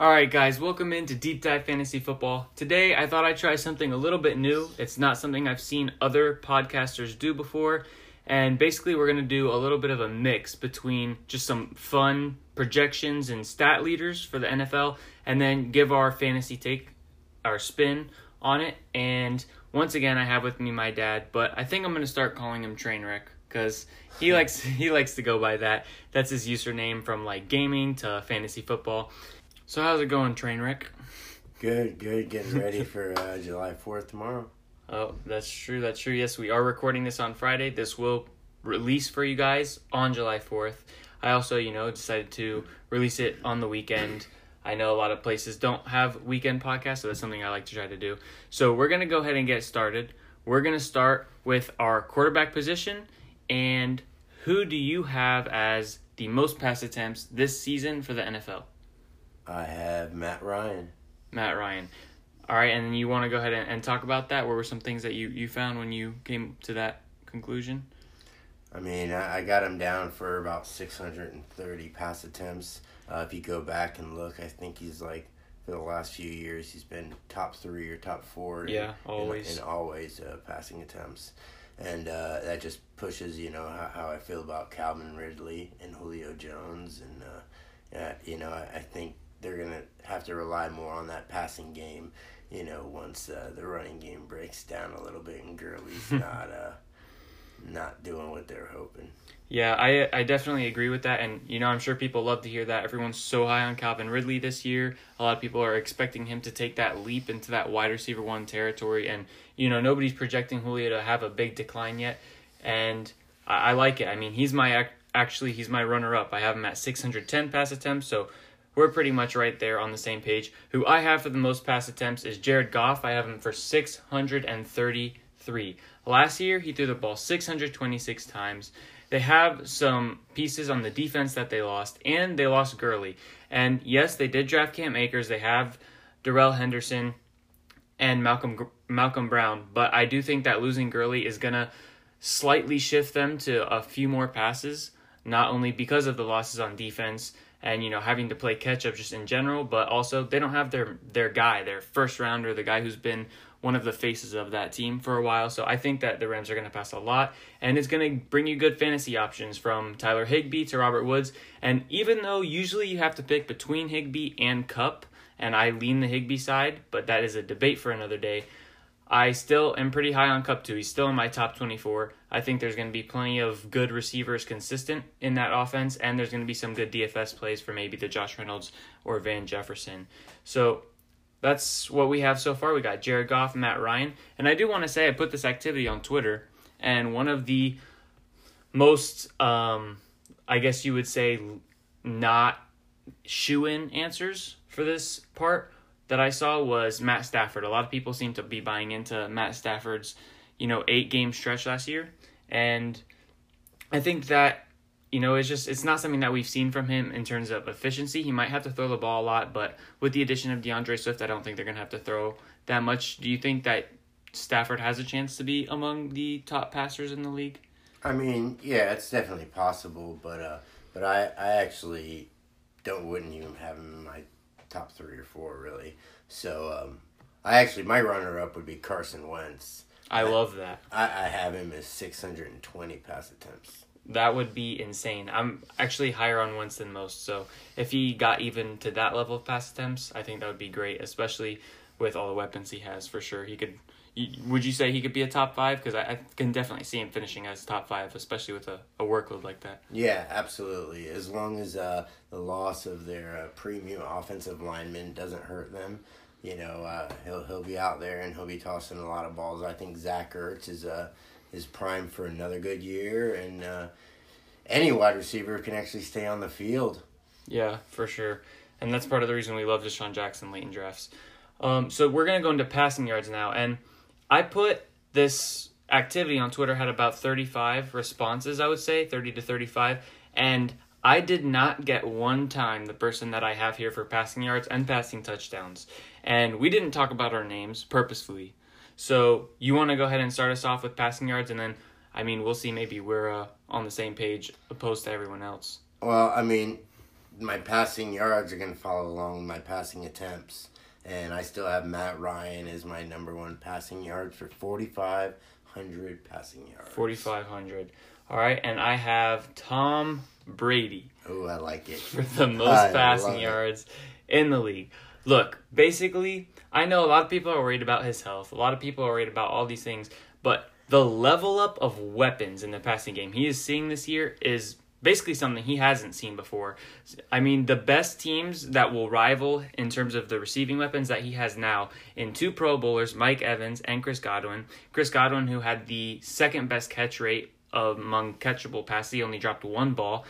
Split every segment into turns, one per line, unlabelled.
All right, guys, welcome into Deep Dive Fantasy Football. Today, I thought I'd try something a little bit new. It's not something I've seen other podcasters do before. And basically, we're going to do a little bit of a mix between just some fun projections and stat leaders for the NFL, and then give our fantasy take, our spin on it. And once again, I have with me my dad, but I think I'm going to start calling him Trainwreck because he likes he likes to go by that. That's his username from like gaming to fantasy football. So how's it going, Trainwreck?
Good, good. Getting ready for uh, July 4th tomorrow.
Oh, that's true. That's true. Yes, we are recording this on Friday. This will release for you guys on July 4th. I also, you know, decided to release it on the weekend. I know a lot of places don't have weekend podcasts, so that's something I like to try to do. So we're going to go ahead and get started. We're going to start with our quarterback position. And who do you have as the most pass attempts this season for the NFL?
I have Matt Ryan.
Matt Ryan. All right, and you want to go ahead and, and talk about that? What were some things that you, you found when you came to that conclusion?
I mean, I, I got him down for about 630 pass attempts. Uh, if you go back and look, I think he's like, for the last few years, he's been top three or top four.
Yeah, in, always.
In, in always uh, passing attempts. And uh, that just pushes, you know, how, how I feel about Calvin Ridley and Julio Jones. And, uh, yeah, you know, I, I think they're going to have to rely more on that passing game, you know, once uh, the running game breaks down a little bit and Gurley's not uh, not doing what they're hoping.
Yeah, I I definitely agree with that, and you know I'm sure people love to hear that. Everyone's so high on Calvin Ridley this year. A lot of people are expecting him to take that leap into that wide receiver one territory, and you know nobody's projecting Julio to have a big decline yet, and I, I like it. I mean he's my actually he's my runner up. I have him at 610 pass attempts, so we're pretty much right there on the same page. Who I have for the most pass attempts is Jared Goff. I have him for 633. Last year, he threw the ball 626 times. They have some pieces on the defense that they lost, and they lost Gurley. And yes, they did draft Cam Akers. They have Darrell Henderson and Malcolm Malcolm Brown, but I do think that losing Gurley is gonna slightly shift them to a few more passes, not only because of the losses on defense and you know having to play catch up just in general, but also they don't have their their guy, their first rounder, the guy who's been one of the faces of that team for a while. So I think that the Rams are going to pass a lot, and it's going to bring you good fantasy options from Tyler Higbee to Robert Woods. And even though usually you have to pick between Higbee and Kupp and I lean the Higbee side, but that is a debate for another day. I still am pretty high on Kupp too. He's still in my top 24. I think there's going to be plenty of good receivers consistent in that offense, and there's going to be some good DFS plays for maybe the Josh Reynolds or Van Jefferson. So that's what we have so far. We got Jared Goff, Matt Ryan, and I do want to say I put this activity on Twitter, and one of the most, um, I guess you would say, not shoe in answers for this part that I saw was Matt Stafford. A lot of people seem to be buying into Matt Stafford's, you know, eight game stretch last year. And I think that, you know, it's just it's not something that we've seen from him in terms of efficiency. He might have to throw the ball a lot, but with the addition of D'Andre Swift, I don't think they're gonna have to throw that much. Do you think that Stafford has a chance to be among the top passers in the league?
I mean, yeah, it's definitely possible, but uh, but I I actually don't wouldn't even have him in my top three or four really. So um, I actually my runner up would be Carson Wentz.
I, I love that.
I, I have him as six hundred and twenty pass attempts.
That would be insane. I'm actually higher on Wentz than most, so if he got even to that level of pass attempts, I think that would be great, especially with all the weapons he has. For sure, he could. Would you say he could be a top five? Because I, I, can definitely see him finishing as top five, especially with a, a workload like that.
Yeah, absolutely. As long as uh, the loss of their uh, premium offensive lineman doesn't hurt them, you know, uh, he'll he'll be out there and he'll be tossing a lot of balls. I think Zach Ertz is uh is primed for another good year, and uh, any wide receiver can actually stay on the field.
Yeah, for sure. and that's part of the reason we love DeSean Jackson late in drafts. Um, so we're gonna go into passing yards now, and I put this activity on Twitter had about 35 responses, I would say 30 to 35, and I did not get one time the person that I have here for passing yards and passing touchdowns, and we didn't talk about our names purposefully. So you want to go ahead and start us off with passing yards, and then I mean we'll see maybe we're uh, on the same page opposed to everyone else.
Well, I mean, my passing yards are going to follow along with my passing attempts. And I still have Matt Ryan as my number one passing yards for 4,500 passing yards.
4,500. All right, and I have Tom Brady
Oh, I like it.
for the most
I
passing
love it.
yards in the league. Look, basically, I know a lot of people are worried about his health. A lot of people are worried about all these things, but the level up of weapons in the passing game he is seeing this year is basically something he hasn't seen before. I mean, the best teams that will rival in terms of the receiving weapons that he has now in two Pro Bowlers, Mike Evans and Chris Godwin. Chris Godwin, who had the second best catch rate among catchable passes, he only dropped one ball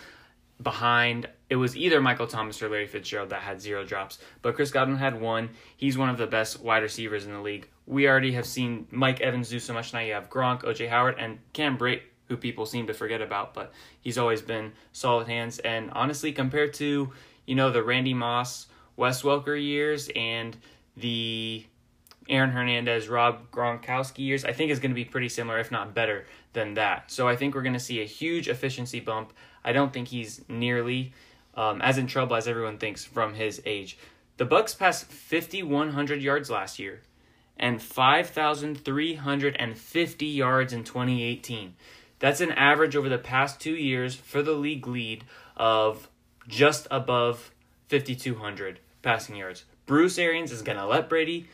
behind it was either Michael Thomas or Larry Fitzgerald that had zero drops, but Chris Godwin had one. He's one of the best wide receivers in the league. We already have seen Mike Evans do so much now. You have Gronk, OJ Howard, and Cam Brate, who people seem to forget about, but he's always been solid hands. And honestly, compared to you know the Randy Moss, Wes Welker years and the Aaron Hernandez, Rob Gronkowski years, I think is going to be pretty similar, if not better than that. So I think we're going to see a huge efficiency bump. I don't think he's nearly um, as in trouble as everyone thinks from his age. The Bucs passed 5,100 yards last year and 5,350 yards in 2018. That's an average over the past two years for the league lead of just above 5,200 passing yards. Bruce Arians is going to let Brady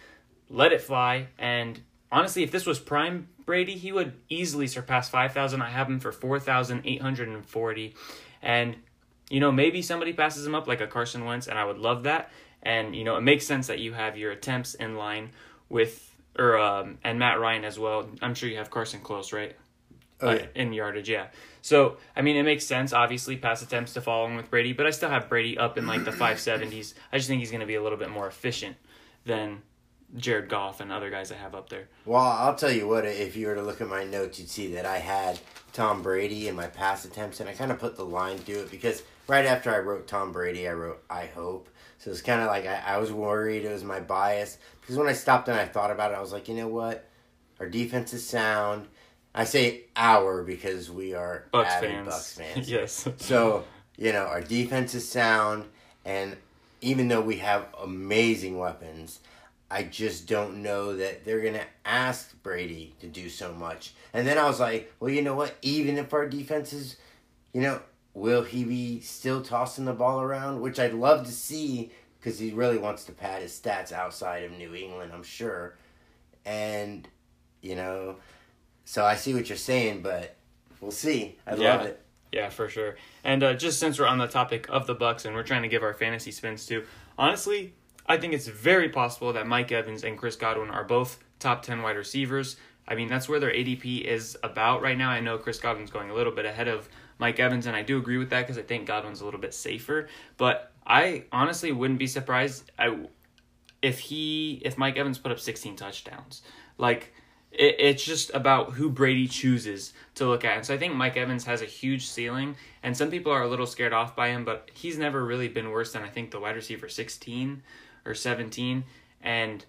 let it fly. And honestly, if this was prime Brady, he would easily surpass 5,000. I have him for 4,840. And, you know, maybe somebody passes him up like a Carson Wentz, and I would love that. And, you know, it makes sense that you have your attempts in line with, or, um, and Matt Ryan as well. I'm sure you have Carson close, right?
Oh,
uh, in yardage, yeah. So I mean, it makes sense. Obviously, pass attempts to follow him with Brady, but I still have Brady up in like the five seventies. I just think he's going to be a little bit more efficient than Jared Goff and other guys I have up there.
Well, I'll tell you what, if you were to look at my notes, you'd see that I had Tom Brady in my pass attempts, and I kind of put the line through it because right after I wrote Tom Brady, I wrote I hope. So it's kind of like I, I was worried it was my bias because when I stopped and I thought about it, I was like, you know what? Our defense is sound. I say our because we are
Bucs
avid
fans,
Bucs fans.
yes.
So, you know, our defense is sound, and even though we have amazing weapons, I just don't know that they're going to ask Brady to do so much. And then I was like, well, you know what? Even if our defense is, you know, will he be still tossing the ball around? Which I'd love to see because he really wants to pad his stats outside of New England, I'm sure. And, you know, so I see what you're saying, but we'll see. I
Yeah.
love it.
Yeah, for sure. And uh, just since we're on the topic of the Bucs and we're trying to give our fantasy spins too, honestly, I think it's very possible that Mike Evans and Chris Godwin are both top ten wide receivers. I mean, that's where their ADP is about right now. I know Chris Godwin's going a little bit ahead of Mike Evans, and I do agree with that because I think Godwin's a little bit safer. But I honestly wouldn't be surprised I, if he if Mike Evans put up 16 touchdowns. Like it, it's just about who Brady chooses to look at. And so I think Mike Evans has a huge ceiling, and some people are a little scared off by him, but he's never really been worse than I think the wide receiver 16 or 17. And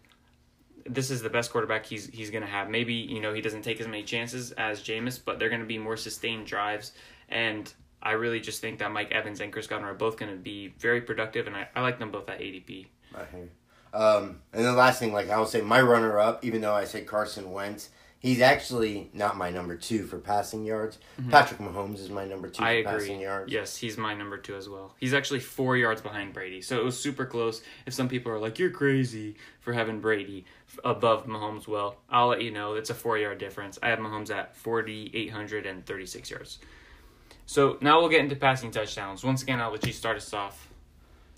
this is the best quarterback he's he's gonna have. Maybe you know he doesn't take as many chances as Jameis, but they're gonna be more sustained drives. And I really just think that Mike Evans and Chris Godwin are both gonna be very productive, and I, I like them both at ADP.
I hear. Um, and the last thing, like I will say, my runner up, even though I say Carson Wentz, he's actually not my number two for passing yards. Patrick Mahomes is my number two
Mm-hmm. I
for
agree.
passing yards.
Yes, he's my number two as well. He's actually four yards behind Brady, so it was super close. If some people are like, "You're crazy for having Brady above Mahomes," well, I'll let you know it's a four yard difference. I have Mahomes at forty eight hundred and thirty six yards. So now we'll get into passing touchdowns. Once again, I'll let you start us off.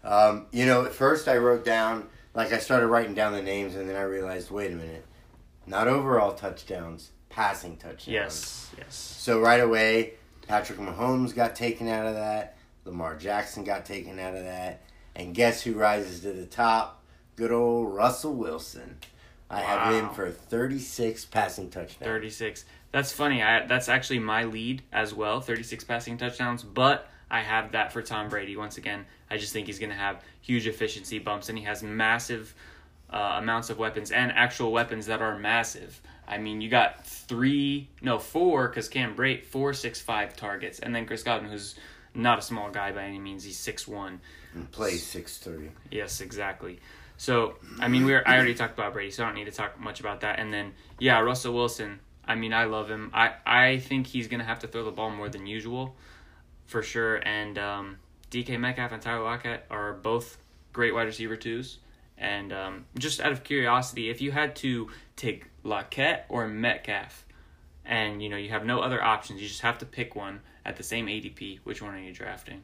Um, you know, at first I wrote down, like I started writing down the names, and then I realized, wait a minute, not overall touchdowns, passing touchdowns.
Yes, yes.
So right away, Patrick Mahomes got taken out of that. Lamar Jackson got taken out of that. And guess who rises to the top? Good old Russell Wilson. I have him for 36 passing touchdowns.
36. That's funny. I that's actually my lead as well, 36 passing touchdowns, but I have that for Tom Brady once again. I just think he's going to have huge efficiency bumps and he has massive uh, amounts of weapons and actual weapons that are massive. I mean, you got three, no, four, because Cam Brate, four six five targets, and then Chris Godwin, who's not a small guy by any means. He's six one.
And plays 6'3.
Yes, exactly. So, I mean, we are I already talked about Brady, so I don't need to talk much about that. And then, yeah, Russell Wilson. I mean, I love him. I, I think he's going to have to throw the ball more than usual, for sure. And um, DK Metcalf and Tyler Lockett are both great wide receiver twos. And um, just out of curiosity, if you had to take Lockett or Metcalf, and you know you have no other options, you just have to pick one at the same ADP. Which one are you drafting?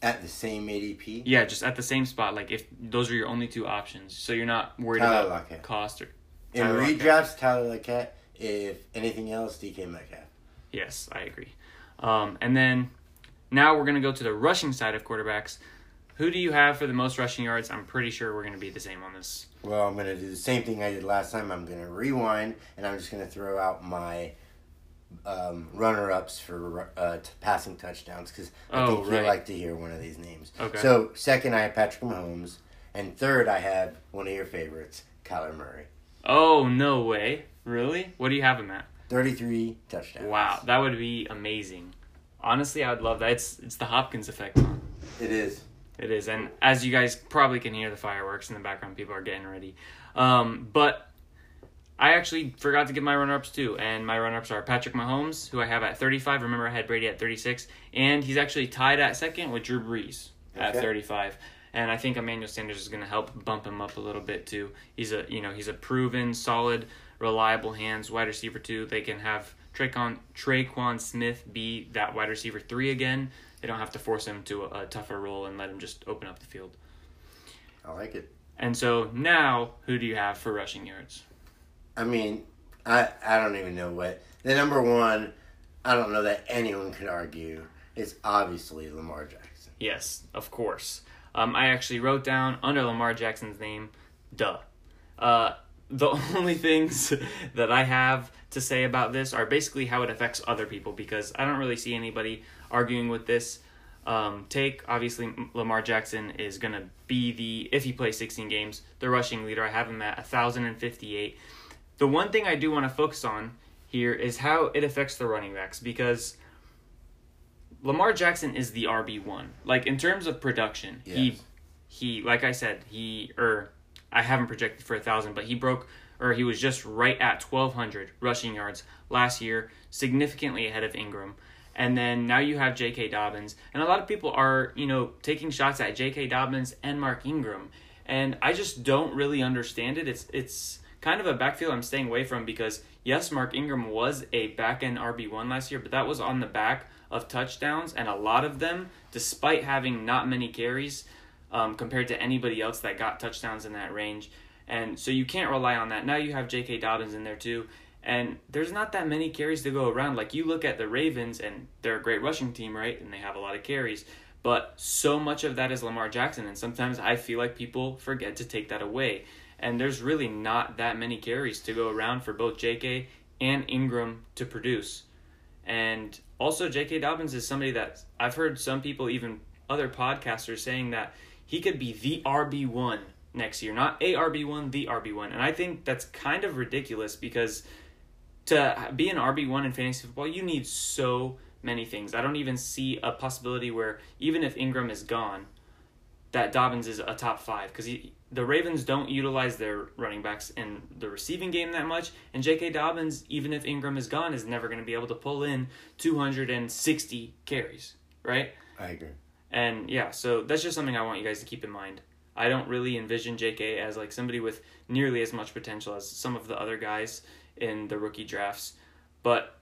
At the same ADP.
Yeah, just at the same spot. Like if those are your only two options, so you're not worried
Tyler
about
Lockett.
cost or.
In
Tyler
redrafts, Tyler Lockett. If anything else, DK Metcalf.
Yes, I agree. Um, and then now we're gonna go to the rushing side of quarterbacks. Who do you have for the most rushing yards? I'm pretty sure we're gonna be the same on this.
Well, I'm going to do the same thing I did last time. I'm going to rewind, and I'm just going to throw out my um, runner-ups for uh, t- passing touchdowns because I
Oh,
think you'd like to hear one of these names.
Okay.
So second, I have Patrick Mahomes, and third, I have one of your favorites, Kyler Murray.
Oh no way! Really? What do you have him at?
33 touchdowns.
Wow, that would be amazing. Honestly, I would love that. It's it's the Hopkins effect. Huh?
It is.
It is, and as you guys probably can hear the fireworks in the background, people are getting ready. Um, but I actually forgot to give my runner-ups too, and my runner-ups are Patrick Mahomes, who I have at 35. Remember, I had Brady at 36, and he's actually tied at second with Drew Brees at 35. And I think Emmanuel Sanders is going to help bump him up a little bit too. He's a you know he's a proven, solid, reliable hands wide receiver too. They can have Tre'Quan Tre'Quan Smith be that wide receiver three again. They don't have to force him to a, a tougher role and let him just open up the field.
I like it.
And so now, who do you have for rushing yards?
I mean, I I don't even know what the number one. I don't know that anyone could argue. Is obviously Lamar Jackson.
Yes, of course. Um, I actually wrote down under Lamar Jackson's name, duh. Uh, the only things that I have to say about this are basically how it affects other people because I don't really see anybody arguing with this um, take. Obviously, Lamar Jackson is going to be the, if he plays 16 games, the rushing leader. I have him at 1,058. The one thing I do want to focus on here is how it affects the running backs because Lamar Jackson is the RB one. Like in terms of production, he
Yes.
he like I said, he or I haven't projected for a thousand, but he broke or he was just right at twelve hundred rushing yards last year, significantly ahead of Ingram. And then now you have J.K. Dobbins, and a lot of people are you know taking shots at J.K. Dobbins and Mark Ingram, and I just don't really understand it. It's it's kind of a backfield I'm staying away from because yes, Mark Ingram was a back end RB one last year, but that was on the back of touchdowns, and a lot of them, despite having not many carries um, compared to anybody else that got touchdowns in that range. And so you can't rely on that. Now you have J.K. Dobbins in there too, and there's not that many carries to go around. Like you look at the Ravens, and they're a great rushing team, right? And they have a lot of carries. But so much of that is Lamar Jackson, and sometimes I feel like people forget to take that away. And there's really not that many carries to go around for both J.K. and Ingram to produce. And also, J.K. Dobbins is somebody that I've heard some people, even other podcasters, saying that he could be the RB1 next year. Not a RB1, the RB1. And I think that's kind of ridiculous because to be an RB1 in fantasy football, you need so many things. I don't even see a possibility where, even if Ingram is gone, that Dobbins is a top five because the Ravens don't utilize their running backs in the receiving game that much, and J.K. Dobbins, even if Ingram is gone, is never going to be able to pull in 260 carries, right?
I agree.
And yeah, so that's just something I want you guys to keep in mind. I don't really envision J.K. as like somebody with nearly as much potential as some of the other guys in the rookie drafts, but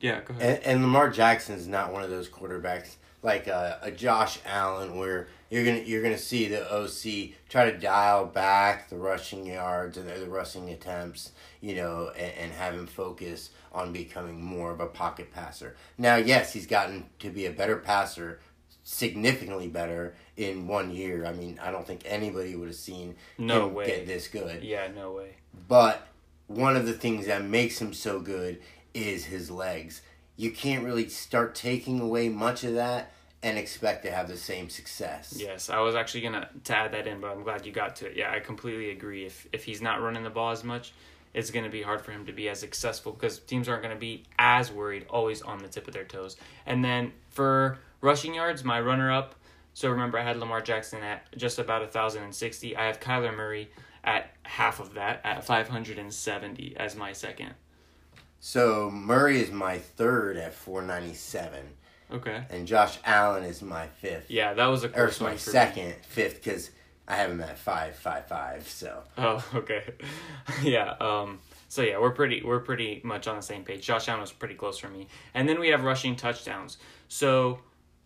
yeah, go ahead.
And, and Lamar Jackson is not one of those quarterbacks like a, a Josh Allen where you're gonna you're gonna see the OC try to dial back the rushing yards and the, the rushing attempts, you know, and, and have him focus on becoming more of a pocket passer. Now, yes, he's gotten to be a better passer significantly better in one year. I mean, I don't think anybody would have seen
No
him
way.
get this good.
Yeah, no way.
But one of the things that makes him so good is his legs. You can't really start taking away much of that and expect to have the same success.
Yes, I was actually gonna to add that in, but I'm glad you got to it. Yeah, I completely agree. If if he's not running the ball as much, it's gonna be hard for him to be as successful because teams aren't gonna be as worried, always on the tip of their toes. And then for rushing yards, my runner up. So remember, I had Lamar Jackson at just about a thousand and sixty. I have Kyler Murray at half of that, at five hundred and seventy as my second.
So Murray is my third at 497,
Okay.
and Josh Allen is my fifth.
Yeah, that was a
Or
close
it's my
for me.
second, fifth, because I have him at five, five, five. So
Oh, okay. yeah. Um. So yeah, we're pretty we're pretty much on the same page. Josh Allen was pretty close for me, and then we have rushing touchdowns. So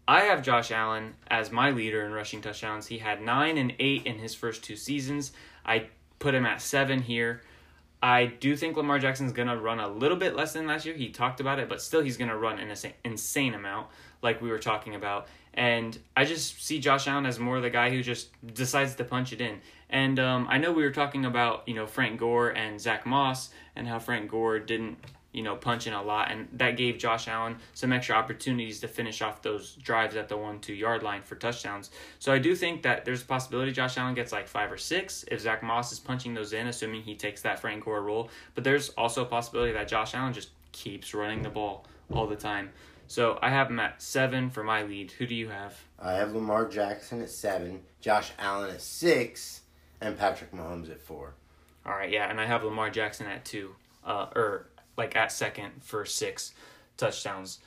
I have Josh Allen as my leader in rushing touchdowns. He had nine and eight in his first two seasons. I put him at seven here. I do think Lamar Jackson's gonna run a little bit less than last year. He talked about it, but still he's gonna run an insane, insane amount, like we were talking about. And I just see Josh Allen as more of the guy who just decides to punch it in. And um, I know we were talking about you know Frank Gore and Zach Moss and how Frank Gore didn't you know punching a lot, and that gave Josh Allen some extra opportunities to finish off those drives at the one two yard line for touchdowns. So I do think that there's a possibility Josh Allen gets like five or six if Zach Moss is punching those in, assuming he takes that Frank Gore role. But there's also a possibility that Josh Allen just keeps running the ball all the time. So I have him at seven for my lead. Who do you have?
I have Lamar Jackson at seven, Josh Allen at six, and Patrick Mahomes at four.
All right, yeah, and I have Lamar Jackson at two, uh, or like at second for six touchdowns.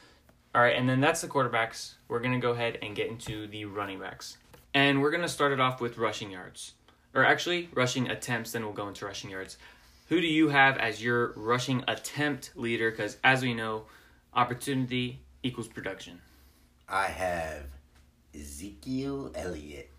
All right, and then that's the quarterbacks. We're gonna go ahead and get into the running backs, and we're gonna start it off with rushing yards, or actually rushing attempts. Then we'll go into rushing yards. Who do you have as your rushing attempt leader? Because as we know, opportunity equals production.
I have Ezekiel Elliott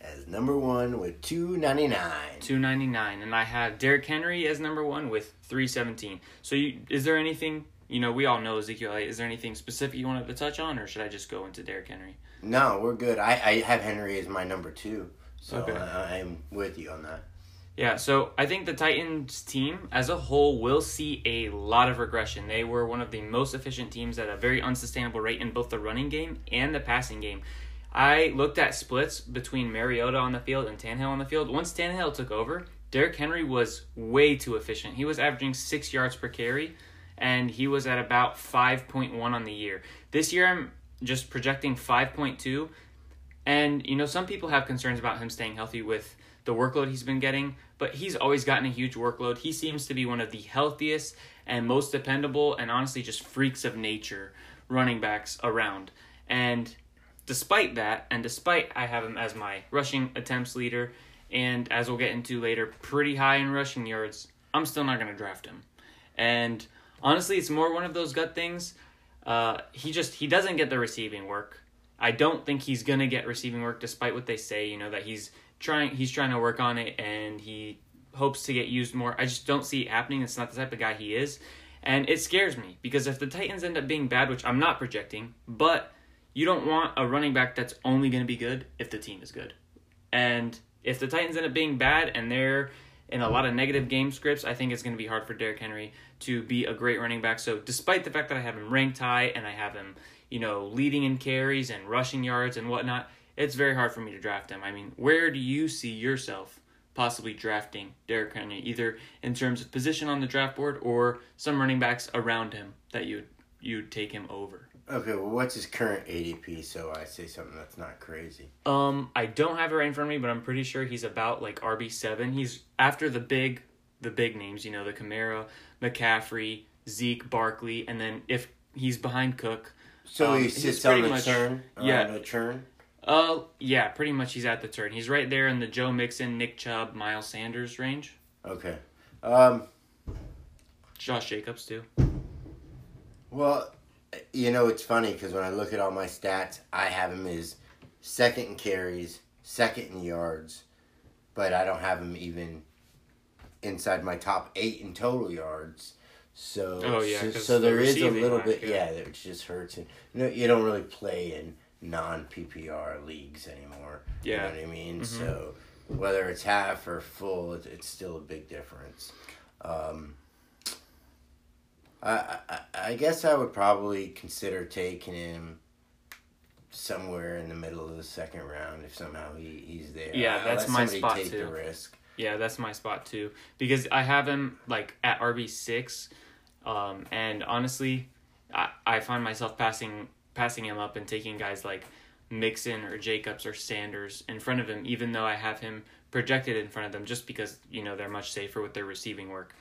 as number one with two ninety nine.
Two ninety nine, and I have Derrick Henry as number one with three seventeen. So, you, is there anything you know? We all know Ezekiel. Is there anything specific you wanted to touch on, or should I just go into Derrick Henry?
No, we're good. I, I have Henry as my number two, so
Okay.
I, I'm with you on that.
Yeah, so I think the Titans team as a whole will see a lot of regression. They were one of the most efficient teams at a very unsustainable rate in both the running game and the passing game. I looked at splits between Mariota on the field and Tannehill on the field. Once Tannehill took over, Derrick Henry was way too efficient. He was averaging six yards per carry, and he was at about 5.1 on the year. This year, I'm just projecting 5.2. And, you know, some people have concerns about him staying healthy with the workload he's been getting, but he's always gotten a huge workload. He seems to be one of the healthiest and most dependable and honestly just freaks of nature running backs around. And despite that, and despite I have him as my rushing attempts leader, and as we'll get into later, pretty high in rushing yards, I'm still not going to draft him. And honestly, it's more one of those gut things. Uh, he just he doesn't get the receiving work. I don't think he's gonna get receiving work, despite what they say. You know that he's trying he's trying to work on it and he hopes to get used more. I just don't see it happening. It's not the type of guy he is, and it scares me because if the Titans end up being bad, which I'm not projecting, but you don't want a running back that's only going to be good if the team is good. And if the Titans end up being bad and they're in a lot of negative game scripts, I think it's going to be hard for Derrick Henry to be a great running back. So, despite the fact that I have him ranked high and I have him, you know, leading in carries and rushing yards and whatnot, it's very hard for me to draft him. I mean, where do you see yourself possibly drafting Derrick Henry, either in terms of position on the draft board or some running backs around him that you you'd take him over?
Okay, well, what's his current ADP? So I say something that's not crazy.
Um, I don't have it right in front of me, but I'm pretty sure he's about like RB seven. He's after the big, the big names, you know, the Kamara, McCaffrey, Zeke, Barkley, and then if he's behind Cook,
So
Um,
he
he's
sits on the
much-
turn.
yeah.
the turn.
uh, yeah, pretty much he's at the turn. He's right there in the Joe Mixon, Nick Chubb, Miles Sanders range.
Okay. Um.
Josh Jacobs too.
Well, you know it's funny because when I look at all my stats, I have him as second in carries, second in yards, but I don't have him even inside my top eight in total yards. So,
Oh, yeah,
so, so
the
there is a little bit,
yeah.
that just hurts. And you know, you don't really play in non PPR leagues anymore.
Yeah.
You know what I mean?
Mhm.
So whether it's half or full, it's still a big difference. Um, I, I I guess I would probably consider taking him somewhere in the middle of the second round if somehow he, he's there.
Yeah, that's my spot
take
too.
the risk.
Yeah, that's my spot too because I have him like at RB six, um, and honestly, I I find myself passing passing him up and taking guys like Mixon or Jacobs or Sanders in front of him, even though I have him projected in front of them, just because you know they're much safer with their receiving work.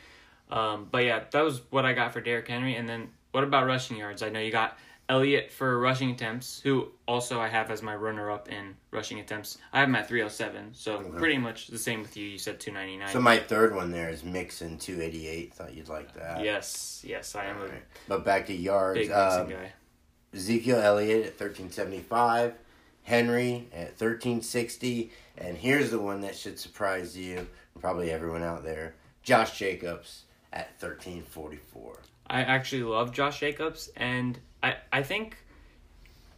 Um, but yeah, that was what I got for Derrick Henry, and then what about rushing yards? I know you got Elliott for rushing attempts, who also I have as my runner up in rushing attempts. I have him at 307, so
Okay.
pretty much the same with you. You said 299.
So my third one there is Mixon two eighty eight. Thought you'd like that.
yes, yes, I am a
But back to yards.
big
um,
guy.
Ezekiel Elliott at thirteen seventy five, Henry at thirteen sixty, and here's the one that should surprise you, probably everyone out there. Josh Jacobs at thirteen forty four.
I actually love Josh Jacobs, and I, I think,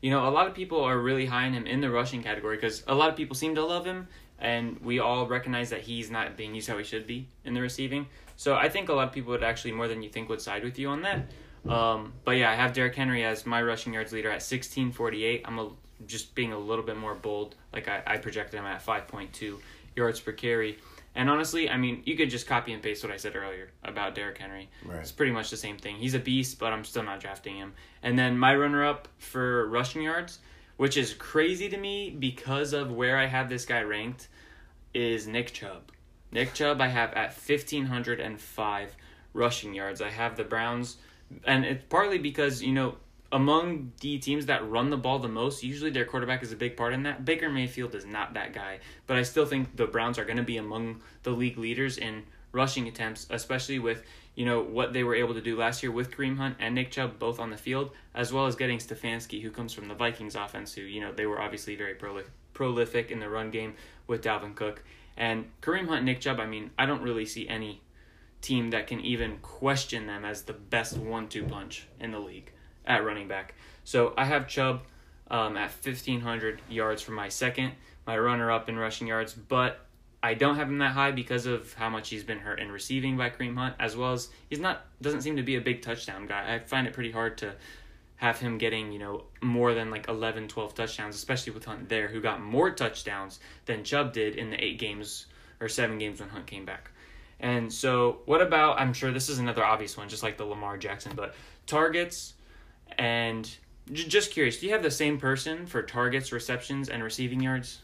you know, a lot of people are really high on him in the rushing category because a lot of people seem to love him, and we all recognize that he's not being used how he should be in the receiving. So I think a lot of people would actually, more than you think, would side with you on that. Um, but yeah, I have Derrick Henry as my rushing yards leader at 1648. I'm a, just being a little bit more bold. Like I, I projected him at 5.2 yards per carry. And honestly, I mean, you could just copy and paste what I said earlier about Derrick Henry.
Right.
It's pretty much the same thing. He's a beast, but I'm still not drafting him. And then my runner up for rushing yards, which is crazy to me because of where I have this guy ranked, is Nick Chubb. Nick Chubb I have at 1505 rushing yards. I have the Browns and it's partly because, you know, among the teams that run the ball the most, usually their quarterback is a big part in that. Baker Mayfield is not that guy, but I still think the Browns are going to be among the league leaders in rushing attempts, especially with you know what they were able to do last year with Kareem Hunt and Nick Chubb both on the field, as well as getting Stefanski, who comes from the Vikings offense, who you know they were obviously very proli- prolific in the run game with Dalvin Cook and Kareem Hunt, Nick Chubb. I mean, I don't really see any team that can even question them as the best one-two punch in the league at running back. So I have Chubb um, at 1,500 yards for my second, my runner-up in rushing yards, but I don't have him that high because of how much he's been hurt in receiving by Kareem Hunt, as well as he's not doesn't seem to be a big touchdown guy. I find it pretty hard to have him getting you know more than like 11, 12 touchdowns, especially with Hunt there, who got more touchdowns than Chubb did in the eight games or seven games when Hunt came back. And so, what about? I'm sure this is another obvious one, just like the Lamar Jackson, but targets and j- just curious. Do you have the same person for targets, receptions, and receiving yards?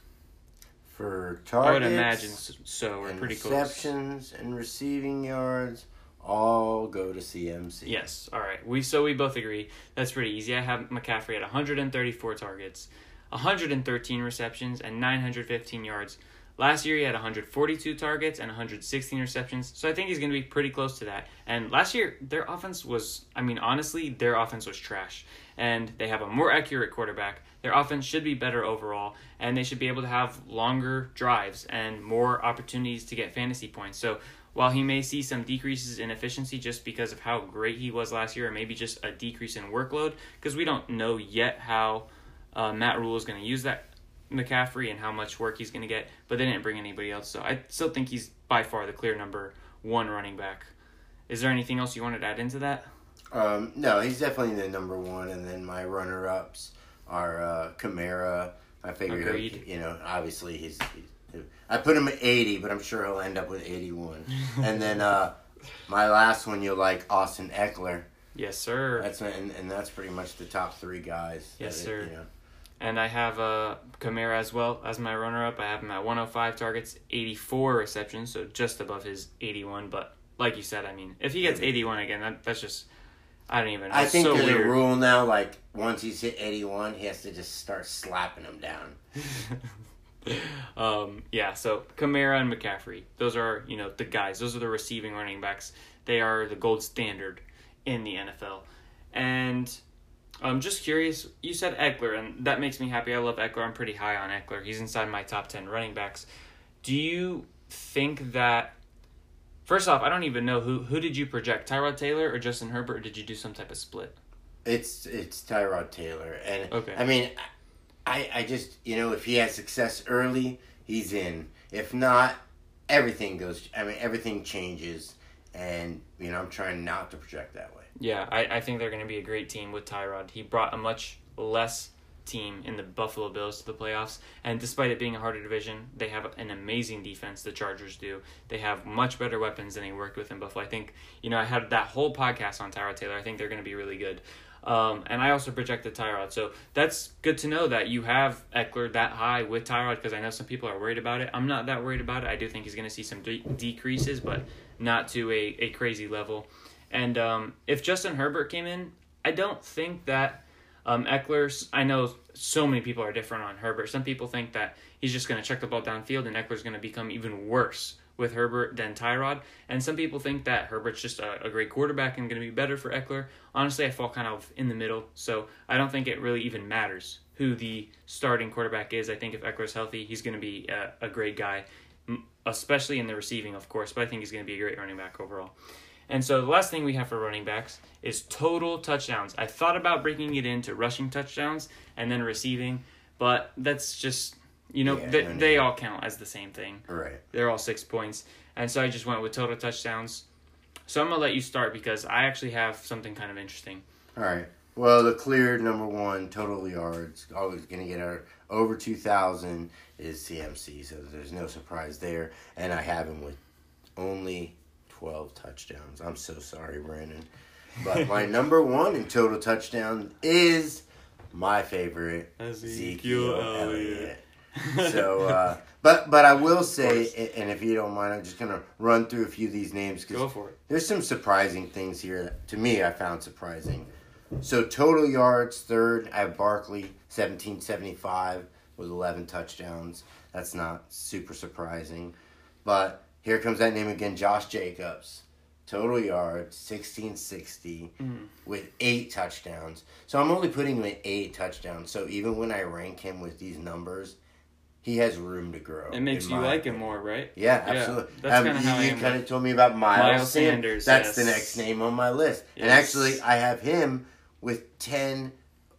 For targets, I
would imagine so. We're
and
pretty close.
receptions and receiving yards all go to CMC.
Yes. All right. We so we both agree that's pretty easy. I have McCaffrey at 134 targets, 113 receptions, and 915 yards. Last year he had 142 targets and 116 receptions, so I think he's going to be pretty close to that. And last year their offense was, I mean, honestly, their offense was trash. And they have a more accurate quarterback. Their offense should be better overall, and they should be able to have longer drives and more opportunities to get fantasy points. So while he may see some decreases in efficiency just because of how great he was last year, or maybe just a decrease in workload, because we don't know yet how uh, Matt Rhule is going to use that McCaffrey and how much work he's going to get, but they didn't bring anybody else. So I still think he's by far the clear number one running back. Is there anything else you wanted to add into that?
Um, no, he's definitely the number one, and then my runner-ups are uh, Kamara. I figure, you know, obviously he's, he's. I put him at eighty, but I'm sure he'll end up with eighty-one. and then uh, my last one, you'll like Austin Ekeler.
Yes, sir.
That's and, and that's pretty much the top three guys.
Yes, sir.
You know.
And I have uh, Kamara as well as my runner up. I have him at 105 targets, 84 receptions, so just above his 81. But like you said, I mean, if he gets 81 again, that, that's just, I don't even know.
I think
so
there's
weird.
a rule now. Like once he's hit eighty-one, he has to just start slapping him down.
um, yeah, so Kamara and McCaffrey, those are, you know, the guys. Those are the receiving running backs. They are the gold standard in the NFL. And I'm just curious, you said Ekeler, and that makes me happy. I love Ekeler. I'm pretty high on Ekeler. He's inside my top 10 running backs. Do you think that. First off, I don't even know who who did you project, Tyrod Taylor or Justin Herbert, or did you do some type of split?
It's it's Tyrod Taylor, and
Okay.
I mean, I, I just, you know, if he has success early, he's in. If not, everything goes, I mean, everything changes. And, you know, I'm trying not to project that way.
Yeah, I, I think they're going to be a great team with Tyrod. He brought a much less team in the Buffalo Bills to the playoffs. And despite it being a harder division, they have an amazing defense. The Chargers do. They have much better weapons than they worked with in Buffalo. I think you know I had that whole podcast on Tyrod Taylor. I think they're going to be really good. Um, and I also projected Tyrod, so that's good to know that you have Ekeler that high with Tyrod because I know some people are worried about it. I'm not that worried about it. I do think he's going to see some de- decreases, but not to a, a crazy level. And um, if Justin Herbert came in, I don't think that um, Ekeler's, I know so many people are different on Herbert. Some people think that he's just going to check the ball downfield and Ekeler's going to become even worse with Herbert than Tyrod. And some people think that Herbert's just a, a great quarterback and going to be better for Ekeler. Honestly, I fall kind of in the middle. So I don't think it really even matters who the starting quarterback is. I think if Ekeler's healthy, he's going to be a, a great guy, especially in the receiving, of course. But I think he's going to be a great running back overall. And so the last thing we have for running backs is total touchdowns. I thought about breaking it into rushing touchdowns and then receiving, but that's just you know yeah, they, no, no. they all count as the same thing.
Right.
They're all six points, and so I just went with total touchdowns. So I'm gonna let you start because I actually have something kind of interesting.
All right. Well, the clear number one total yards, always gonna get our over two thousand is CMC, so there's no surprise there, and I have him with only 12 touchdowns. I'm so sorry, Brandon. But my number one in total touchdown is my favorite, Ezekiel, Elliott. so, uh, but but I will say, and if you don't mind, I'm just gonna run through a few of these names
because
there's some surprising things here. To me, I found surprising. So total yards, third, I have Barkley, 1775 with 11 touchdowns. That's not super surprising, but here comes that name again, Josh Jacobs. Total yards, 1660 mm. with eight touchdowns. So I'm only putting him at eight touchdowns. So even when I rank him with these numbers, he has room to grow.
It makes you like him more, right?
Yeah, absolutely. Yeah, that's um, kind of how you, kind of told me about Miles, Miles Sanders. Sanders. That's yes. the next name on my list. Yes. And actually, I have him with 10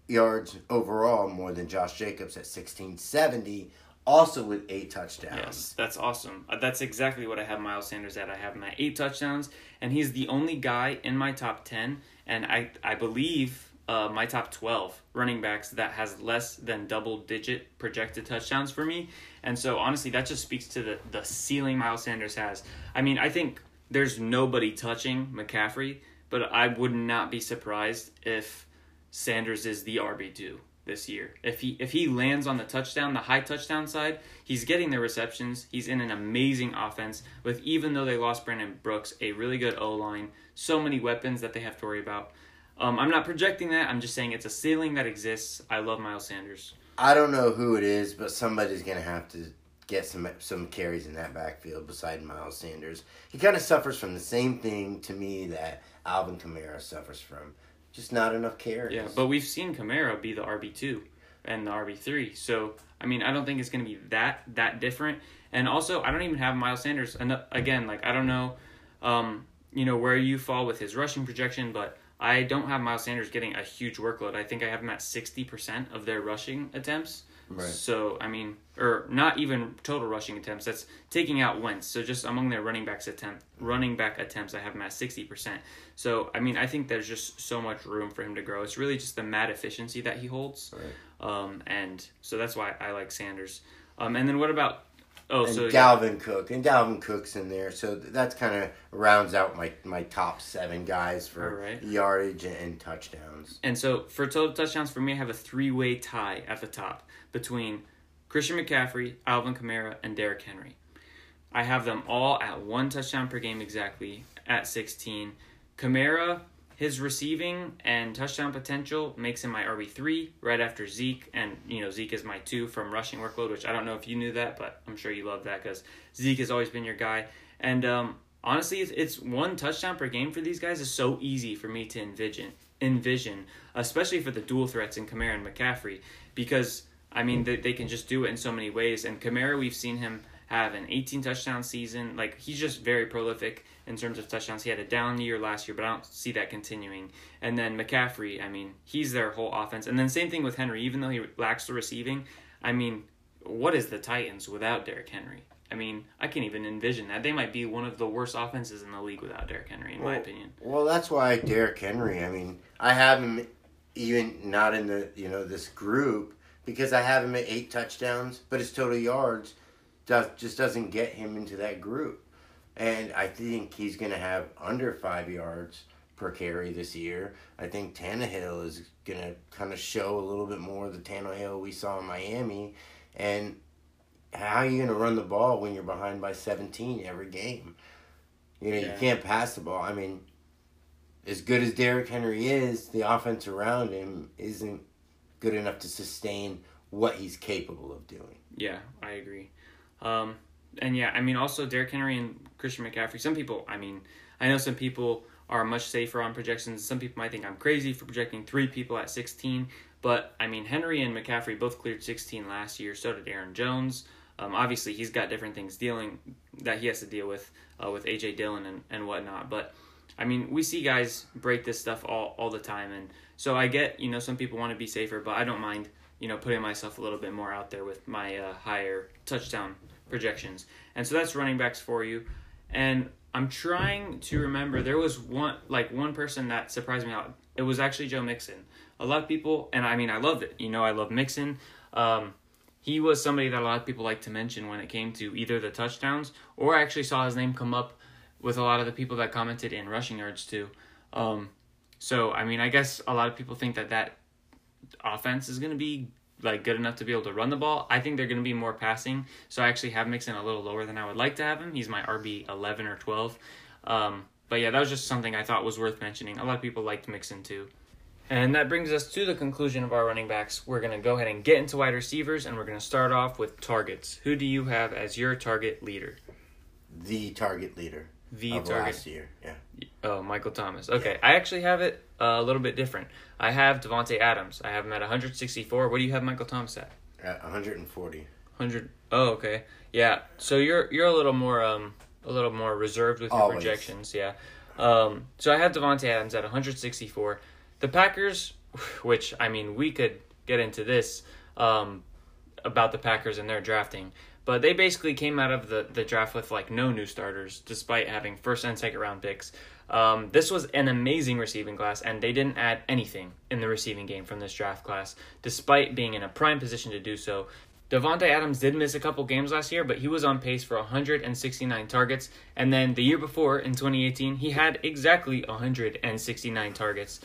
yards overall more than Josh Jacobs at 1670 also with eight touchdowns.
Yes, that's awesome. Uh, that's exactly what I have Miles Sanders at. I have him at eight touchdowns, and he's the only guy in my top ten, and I I believe uh, my top twelve running backs that has less than double digit projected touchdowns for me. And so honestly, that just speaks to the the ceiling Miles Sanders has. I mean, I think there's nobody touching McCaffrey, but I would not be surprised if Sanders is the RB two this year. If he if he lands on the touchdown, the high touchdown side, he's getting the receptions. He's in an amazing offense with even though they lost Brandon Brooks, a really good O line, so many weapons that they have to worry about. Um, I'm not projecting that. I'm just saying it's a ceiling that exists. I love Miles Sanders.
I don't know who it is, but somebody's gonna have to get some some carries in that backfield beside Miles Sanders. He kind of suffers from the same thing to me that Alvin Kamara suffers from just not enough carries.
Yeah, but we've seen Kamara be the RB two and the RB three. So I mean, I don't think it's going to be that that different. And also, I don't even have Miles Sanders. And again, like I don't know, um, you know, where you fall with his rushing projection, but I don't have Miles Sanders getting a huge workload. I think I have him at sixty percent of their rushing attempts. Right. So I mean, or not even total rushing attempts. That's taking out Wentz. So just among their running backs attempt, running back attempts, I have him at sixty percent. So I mean, I think there's just so much room for him to grow. It's really just the mad efficiency that he holds, right. um, and so that's why I like Sanders. Um, and then what about
Oh, and so Dalvin yeah. Cook and Dalvin Cook's in there, so that's kind of rounds out my my top seven guys for right. yardage and touchdowns.
And so for total touchdowns, for me, I have a three way tie at the top between Christian McCaffrey, Alvin Kamara, and Derrick Henry. I have them all at one touchdown per game exactly at 16. Kamara his receiving and touchdown potential makes him my RB three right after Zeke, and you know Zeke is my two from rushing workload, which I don't know if you knew that, but I'm sure you love that because Zeke has always been your guy. And um, honestly, it's, it's one touchdown per game for these guys is so easy for me to envision, envision, especially for the dual threats in Kamara and McCaffrey, because I mean hmm. they, they can just do it in so many ways. And Kamara, we've seen him have an 18 touchdown season. Like he's just very prolific in terms of touchdowns. He had a down year last year, but I don't see that continuing. And then McCaffrey, I mean, he's their whole offense. And then same thing with Henry, even though he lacks the receiving. I mean, what is the Titans without Derrick Henry? I mean, I can't even envision that. They might be one of the worst offenses in the league without Derrick Henry, in
well,
my opinion.
Well, that's why Derrick Henry. I mean, I have him even not in the you know this group because I have him at eight touchdowns, but his total yards does just doesn't get him into that group. And I think he's going to have under five yards per carry this year. I think Tannehill is going to kind of show a little bit more of the Tannehill we saw in Miami. And how are you going to run the ball when you're behind by 17 every game? You know, yeah. you can't pass the ball. I mean, as good as Derrick Henry is, the offense around him isn't good enough to sustain what he's capable of doing.
Yeah, I agree. Um, and yeah, I mean, also Derrick Henry and Christian McCaffrey. Some people, I mean, I know some people are much safer on projections. Some people might think I'm crazy for projecting three people at 16, but I mean, Henry and McCaffrey both cleared 16 last year. So did Aaron Jones. Um, obviously, he's got different things dealing that he has to deal with uh, with AJ Dillon and, and whatnot. But I mean, we see guys break this stuff all, all the time, and so I get you know some people want to be safer, but I don't mind you know putting myself a little bit more out there with my uh, higher touchdown projections. And so that's running backs for you. And I'm trying to remember there was one like one person that surprised me out. It was actually Joe Mixon. A lot of people, and I mean I loved it. You know I love Mixon. Um, he was somebody that a lot of people like to mention when it came to either the touchdowns or I actually saw his name come up with a lot of the people that commented in rushing yards too. Um, so I mean, I guess a lot of people think that that offense is going to be like good enough to be able to run the ball. I think they're going to be more passing. So I actually have Mixon a little lower than I would like to have him. He's my RB eleven or twelve. Um, but yeah, that was just something I thought was worth mentioning. A lot of people liked Mixon too. And that brings us to the conclusion of our running backs. We're going to go ahead and get into wide receivers, and we're going to start off with targets. Who do you have as your target leader?
The target leader.
The
of
target.
last year, yeah.
Oh, Michael Thomas. Okay, yeah. I actually have it a little bit different. I have Davante Adams. I have him at 164. What do you have Michael Thomas at?
At 140.
100. Oh, okay. Yeah. So you're you're a little more um a little more reserved with your
Always.
projections. Yeah. Um. So I have Davante Adams at 164. The Packers, which I mean, we could get into this um about the Packers and their drafting. But they basically came out of the, the draft with like no new starters, despite having first and second round picks. Um, this was an amazing receiving class, and they didn't add anything in the receiving game from this draft class, despite being in a prime position to do so. Davante Adams did miss a couple games last year, but he was on pace for 169 targets. And then the year before, in 2018, he had exactly 169 targets.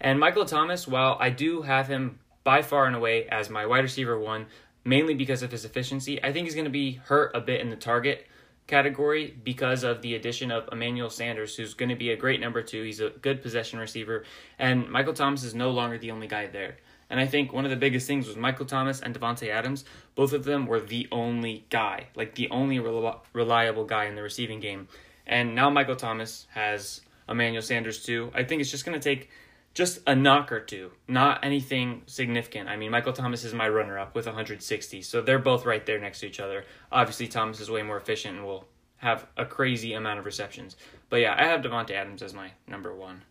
And Michael Thomas, while I do have him by far and away as my wide receiver one, mainly because of his efficiency, I think he's going to be hurt a bit in the target category because of the addition of Emmanuel Sanders, who's going to be a great number two. He's a good possession receiver, and Michael Thomas is no longer the only guy there. And I think one of the biggest things was Michael Thomas and Davante Adams. Both of them were the only guy, like the only reliable guy in the receiving game. And now Michael Thomas has Emmanuel Sanders too. I think it's just going to take just a knock or two, not anything significant. I mean, Michael Thomas is my runner up with 160, so they're both right there next to each other. Obviously, Thomas is way more efficient and will have a crazy amount of receptions. But yeah, I have Davante Adams as my number one.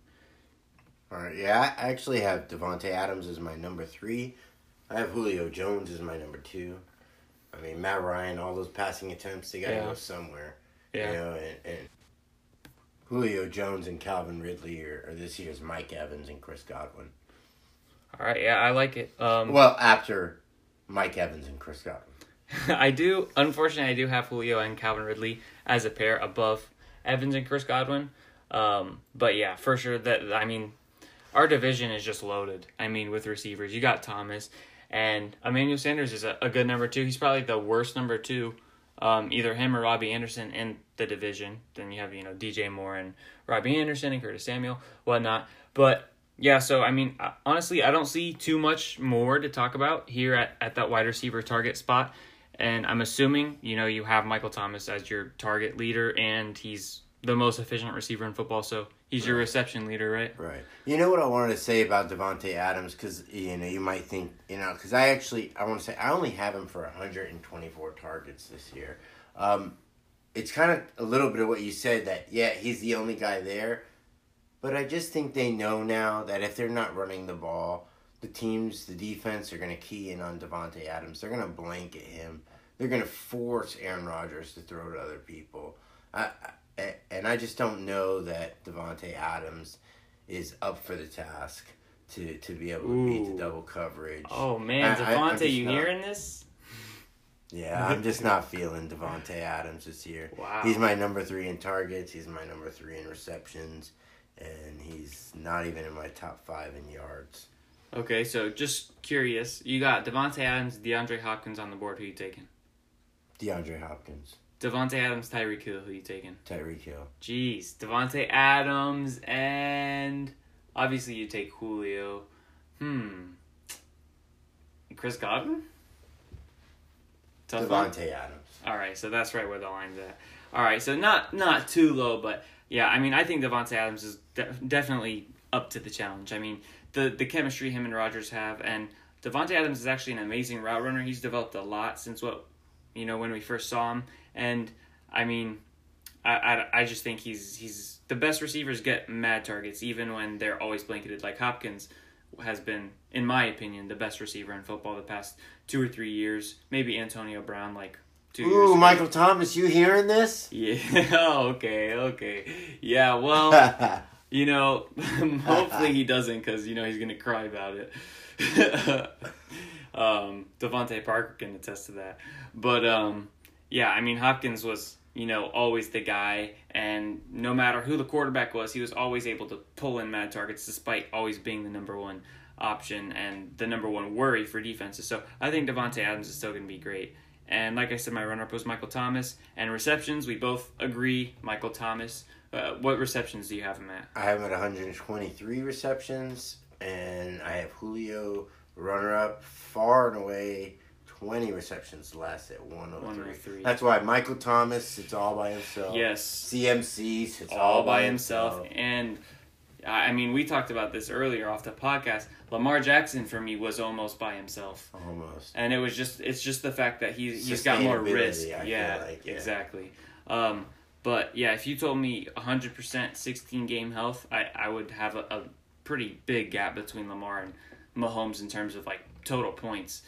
All right, yeah, I actually have Davante Adams as my number three. I have Julio Jones as my number two. I mean, Matt Ryan, all those passing attempts, they got to yeah. go somewhere. Yeah. You know, and, and Julio Jones and Calvin Ridley or, are this year's Mike Evans and Chris Godwin.
All right, yeah, I like it. Um,
well, after Mike Evans and Chris Godwin.
I do, unfortunately, I do have Julio and Calvin Ridley as a pair above Evans and Chris Godwin. Um, but yeah, for sure that I mean, our division is just loaded. I mean, with receivers, you got Thomas and Emmanuel Sanders is a, a good number two. He's probably the worst number two um, either him or Robbie Anderson in the division. Then you have you know DJ Moore and Robbie Anderson and Curtis Samuel, whatnot. But yeah, so I mean, honestly, I don't see too much more to talk about here at, at that wide receiver target spot. And I'm assuming you know you have Michael Thomas as your target leader, and he's the most efficient receiver in football. So he's your reception leader, right?
Right. You know what I wanted to say about Davante Adams because you know you might think you know because I actually I want to say I only have him for 124 targets this year. Um, it's kind of a little bit of what you said that yeah he's the only guy there, but I just think they know now that if they're not running the ball, the teams, the defense are going to key in on Davante Adams. They're going to blanket him. They're going to force Aaron Rodgers to throw to other people. I, I, and I just don't know that Davante Adams is up for the task to, to be able to beat the double coverage.
Oh man,
I- I- I'm
Davante,
just
you
not-
hearing this?
Yeah, I'm just not feeling Davante Adams this year.
Wow.
He's my number three in targets. He's my number three in receptions, and he's not even in my top five in yards.
Okay, so just curious, you got Davante Adams, DeAndre Hopkins on the board. Who you taking?
DeAndre Hopkins,
Davante Adams, Tyreek Hill. Who you taking?
Tyreek Hill.
Jeez, Davante Adams, and obviously you take Julio. Hmm. Chris Godwin. Tough?
Davante Adams.
All right, so that's right where the line's at. All right, so not not too low, but yeah, I mean, I think Davante Adams is de- definitely up to the challenge. I mean, the the chemistry him and Rodgers have, and Davante Adams is actually an amazing route runner. He's developed a lot since what you know when we first saw him, and I mean, I I, I just think he's he's the best receivers get mad targets even when they're always blanketed. Like Hopkins has been, in my opinion, the best receiver in football the past two or three years. Maybe Antonio Brown, like two years.
Ooh,
ago.
Michael Thomas, you hearing this?
Yeah. Oh, okay. Okay. Yeah. Well, you know, hopefully he doesn't, because you know he's gonna cry about it. um, DeVante Parker can attest to that. But um, yeah, I mean Hopkins was you know always the guy, and no matter who the quarterback was, he was always able to pull in mad targets, despite always being the number one option and the number one worry for defenses. So I think Davante Adams is still going to be great. And like I said, my runner-up was Michael Thomas. And receptions, we both agree, Michael Thomas. Uh, what receptions do you have him at?
I have him at 123 receptions, and I have Julio runner up far and away 20 receptions less at 103.
103.
That's why Michael Thomas sits all by himself.
Yes,
CMC sits
all by himself. And I mean, we talked about this earlier off the podcast. Lamar Jackson for me was almost by himself.
Almost.
and it was just it's just the fact that he he's got more risk. Yeah,
like, yeah.
exactly. Um, but yeah, if you told me 100% 16 game health, I, I would have a, a pretty big gap between Lamar and Mahomes in terms of like total points.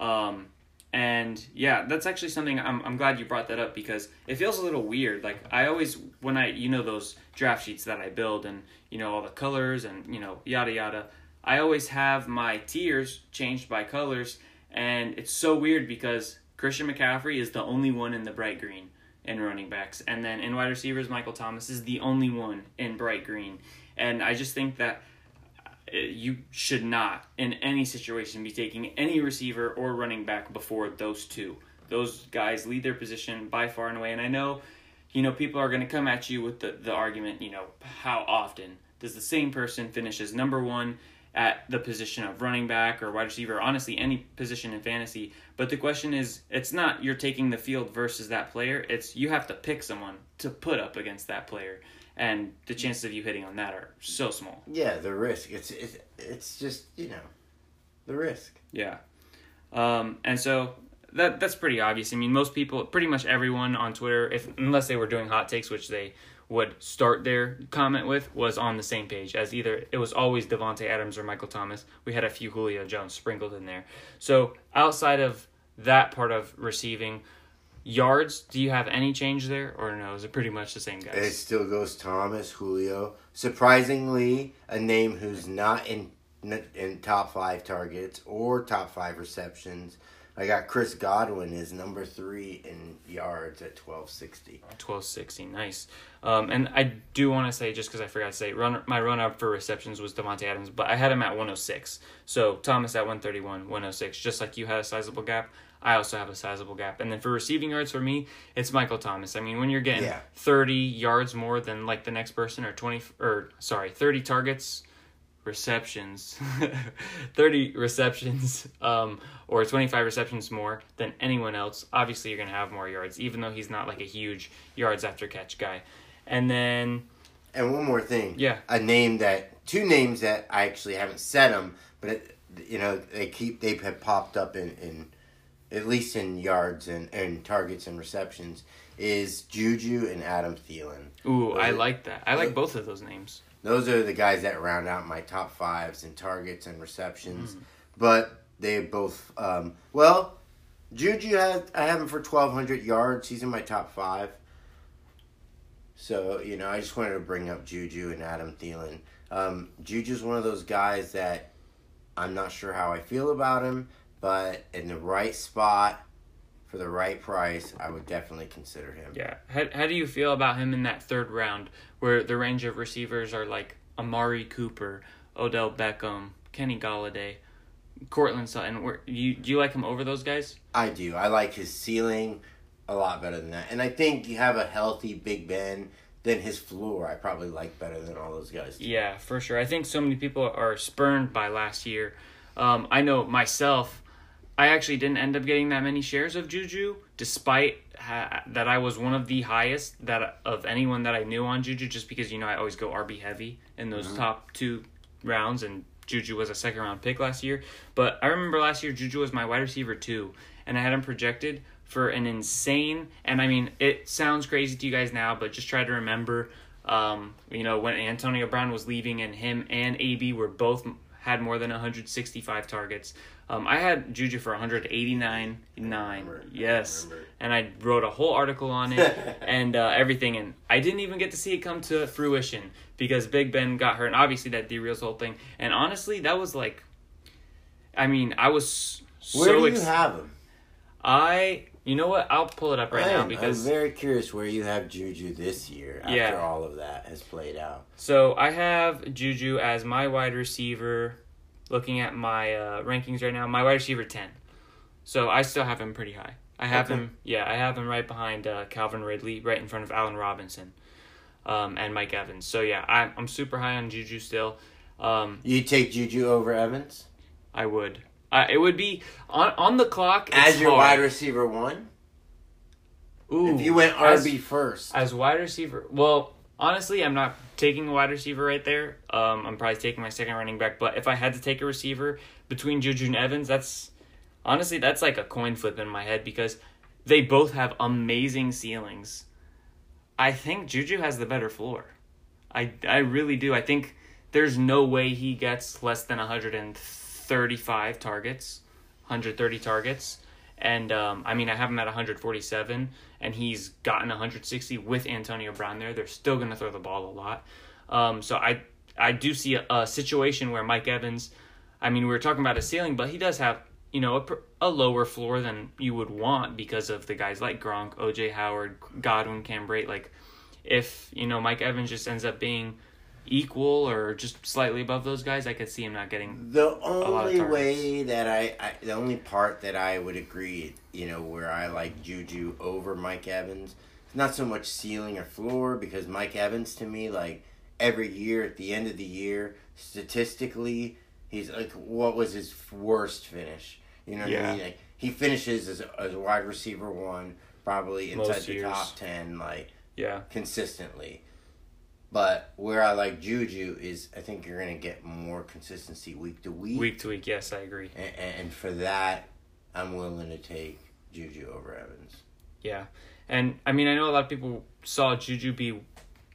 Um, and yeah, that's actually something I'm, I'm glad you brought that up because it feels a little weird. Like I always when I you know those draft sheets that I build and you know all the colors and you know yada yada. I always have my tiers changed by colors, and it's so weird because Christian McCaffrey is the only one in the bright green in running backs, and then in wide receivers, Michael Thomas is the only one in bright green, and I just think that Uh, you should not in any situation be taking any receiver or running back before those two. Those guys lead their position by far and away, and I know, you know, people are going to come at you with the the argument, you know, how often does the same person finish as number one at the position of running back or wide receiver, honestly, any position in fantasy. But the question is, it's not you're taking the field versus that player. It's you have to pick someone to put up against that player, and the chances of you hitting on that are so small.
Yeah, the risk. It's it's it's just you know, the risk.
Yeah, um, and so that that's pretty obvious. I mean, most people, pretty much everyone on Twitter, if unless they were doing hot takes, which they would start their comment with, was on the same page as either it was always Davante Adams or Michael Thomas. We had a few Julio Jones sprinkled in there. So outside of that part of receiving yards, do you have any change there, or no? Is it pretty much the same guys?
It still goes Thomas, Julio. Surprisingly, a name who's not in in top five targets or top five receptions. I got Chris Godwin is number three in yards at twelve sixty.
Twelve sixty, nice. Um, and I do want to say, just because I forgot to say, run my run up for receptions was Davante Adams, but I had him at one hundred six. So Thomas at one thirty one, one hundred six. Just like you had a sizable gap, I also have a sizable gap. And then for receiving yards for me, it's Michael Thomas. I mean, when you're getting
Yeah.
thirty yards more than like the next person, or twenty, or sorry, thirty targets receptions 30 receptions um, or 25 receptions more than anyone else obviously you're going to have more yards even though he's not like a huge yards after catch guy and then
And one more thing.
Yeah.
A name that two names that I actually haven't said them, but it, you know they keep they have popped up in in at least in yards and, and targets and receptions, is Juju and Adam Thielen.
Ooh,
Those
I
are-
like that. I like both of those names.
Those are the guys that round out my top fives in targets and receptions.
Mm.
But they both, um, well, Juju has I have him for twelve hundred yards. He's in my top five. So you know, I just wanted to bring up Juju and Adam Thielen. Um, Juju's one of those guys that I'm not sure how I feel about him, but in the right spot for the right price, I would definitely consider him.
Yeah. How, how do you feel about him in that third round where the range of receivers are like Amari Cooper, Odell Beckham, Kenny Golladay, Courtland Sutton? Where, you, do you like him over those guys?
I do. I like his ceiling a lot better than that. And I think you have a healthy Big Ben, then his floor I probably like better than all those guys.
Yeah, for sure. I think so many people are spurned by last year. Um, I know myself, I actually didn't end up getting that many shares of Juju, despite ha- that I was one of the highest that of anyone that I knew on Juju, just because you know I always go RB heavy in those top two rounds, and Juju was a second round pick last year. But I remember last year Juju was my wide receiver too, and I had him projected for an insane. And I mean, it sounds crazy to you guys now, but just try to remember, um, you know, when Antonio Brown was leaving, and him and AB were both had more than 165 targets. Um, I had Juju for 189 nine.
remember. I
Yes, and I wrote a whole article on it and uh, everything, and I didn't even get to see it come to fruition because Big Ben got hurt, and obviously that derails the whole thing. And honestly, that was like, I mean, I was so
Where do you
ex-
have him?
I, you know what? I'll pull it up right
I
now
am,
because
I'm very curious where you have Juju this year after
Yeah.
all of that has played out.
So I have Juju as my wide receiver. Looking at my uh, rankings right now, my wide receiver ten. So I still have him pretty high. I have
Okay.
him, yeah, I have him right behind uh, Calvin Ridley, right in front of Allen Robinson, um, and Mike Evans. So yeah, I'm I'm super high on Juju still. Um,
You take Juju over Evans
I would. Uh, it would be on on the clock
as your
hard.
wide receiver one.
Ooh,
if you went
as-
RB first,
As wide receiver, well, honestly, I'm not taking a wide receiver right there. Um, I'm probably taking my second running back. But if I had to take a receiver between Juju and Evans, that's honestly that's like a coin flip in my head because they both have amazing ceilings. I think Juju has the better floor. I I really do. I think there's no way he gets less than 135 targets, 130 targets. And um, I mean, I have him at 147, and he's gotten 160 with Antonio Brown there. They're still going to throw the ball a lot. Um, so I I do see a, a situation where Mike Evans, I mean, we were talking about a ceiling, but he does have you know a, a lower floor than you would want because of the guys like Gronk, OJ Howard, Godwin, Cam Brate. Like, if you know Mike Evans just ends up being equal or just slightly above those guys, I could see him not getting.
The
lot of
only way that I, I, the only part that I would agree, you know, where I like Juju over Mike Evans, not so much ceiling or floor because Mike Evans to me, like every year at the end of the year, statistically, he's like, what was his worst finish? You know what
Yeah.
I mean? Like he finishes as a, as a wide receiver one, probably inside
Most
the
years.
top ten, like
Yeah,
consistently. But where I like Juju is, I think you're gonna get more consistency week to week.
week to week. Yes, I agree.
And, and for that, I'm willing to take Juju over Evans.
Yeah, and I mean, I know a lot of people saw Juju be,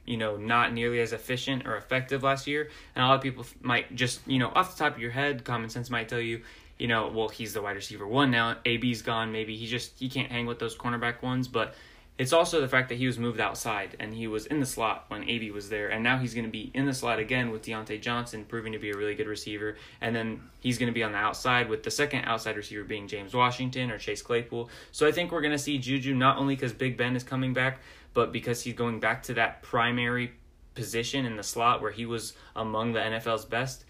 you know, not nearly as efficient or effective last year, and a lot of people might just, you know, off the top of your head, common sense might tell you, you know, well, he's the wide receiver one now. AB's gone. Maybe he just he can't hang with those cornerback ones, but. It's also the fact that he was moved outside and he was in the slot when AB was there, and now he's going to be in the slot again with Diontae Johnson, proving to be a really good receiver, and then he's going to be on the outside with the second outside receiver being James Washington or Chase Claypool. So I think we're going to see Juju not only because Big Ben is coming back, but because he's going back to that primary position in the slot where he was among the NFL's best,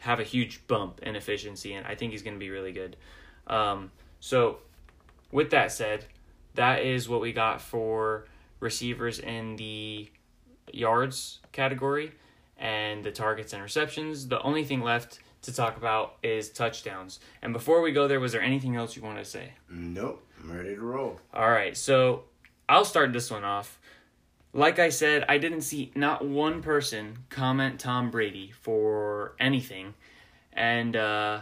have a huge bump in efficiency, and I think he's going to be really good. Um, so, with that said, that is what we got for receivers in the yards category and the targets and receptions. The only thing left to talk about is touchdowns. And before we go there, was there anything else you want to say?
Nope, I'm ready to roll.
All right, so I'll start this one off. Like I said, I didn't see not one person comment Tom Brady for anything, and uh,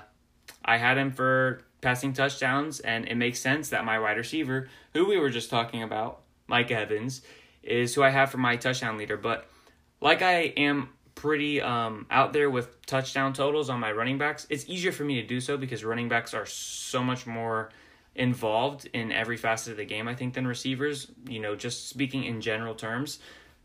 I had him for passing touchdowns, and it makes sense that my wide receiver, who we were just talking about, Mike Evans, is who I have for my touchdown leader. But like I am pretty um, out there with touchdown totals on my running backs, it's easier for me to do so because running backs are so much more involved in every facet of the game, I think, than receivers, you know, just speaking in general terms.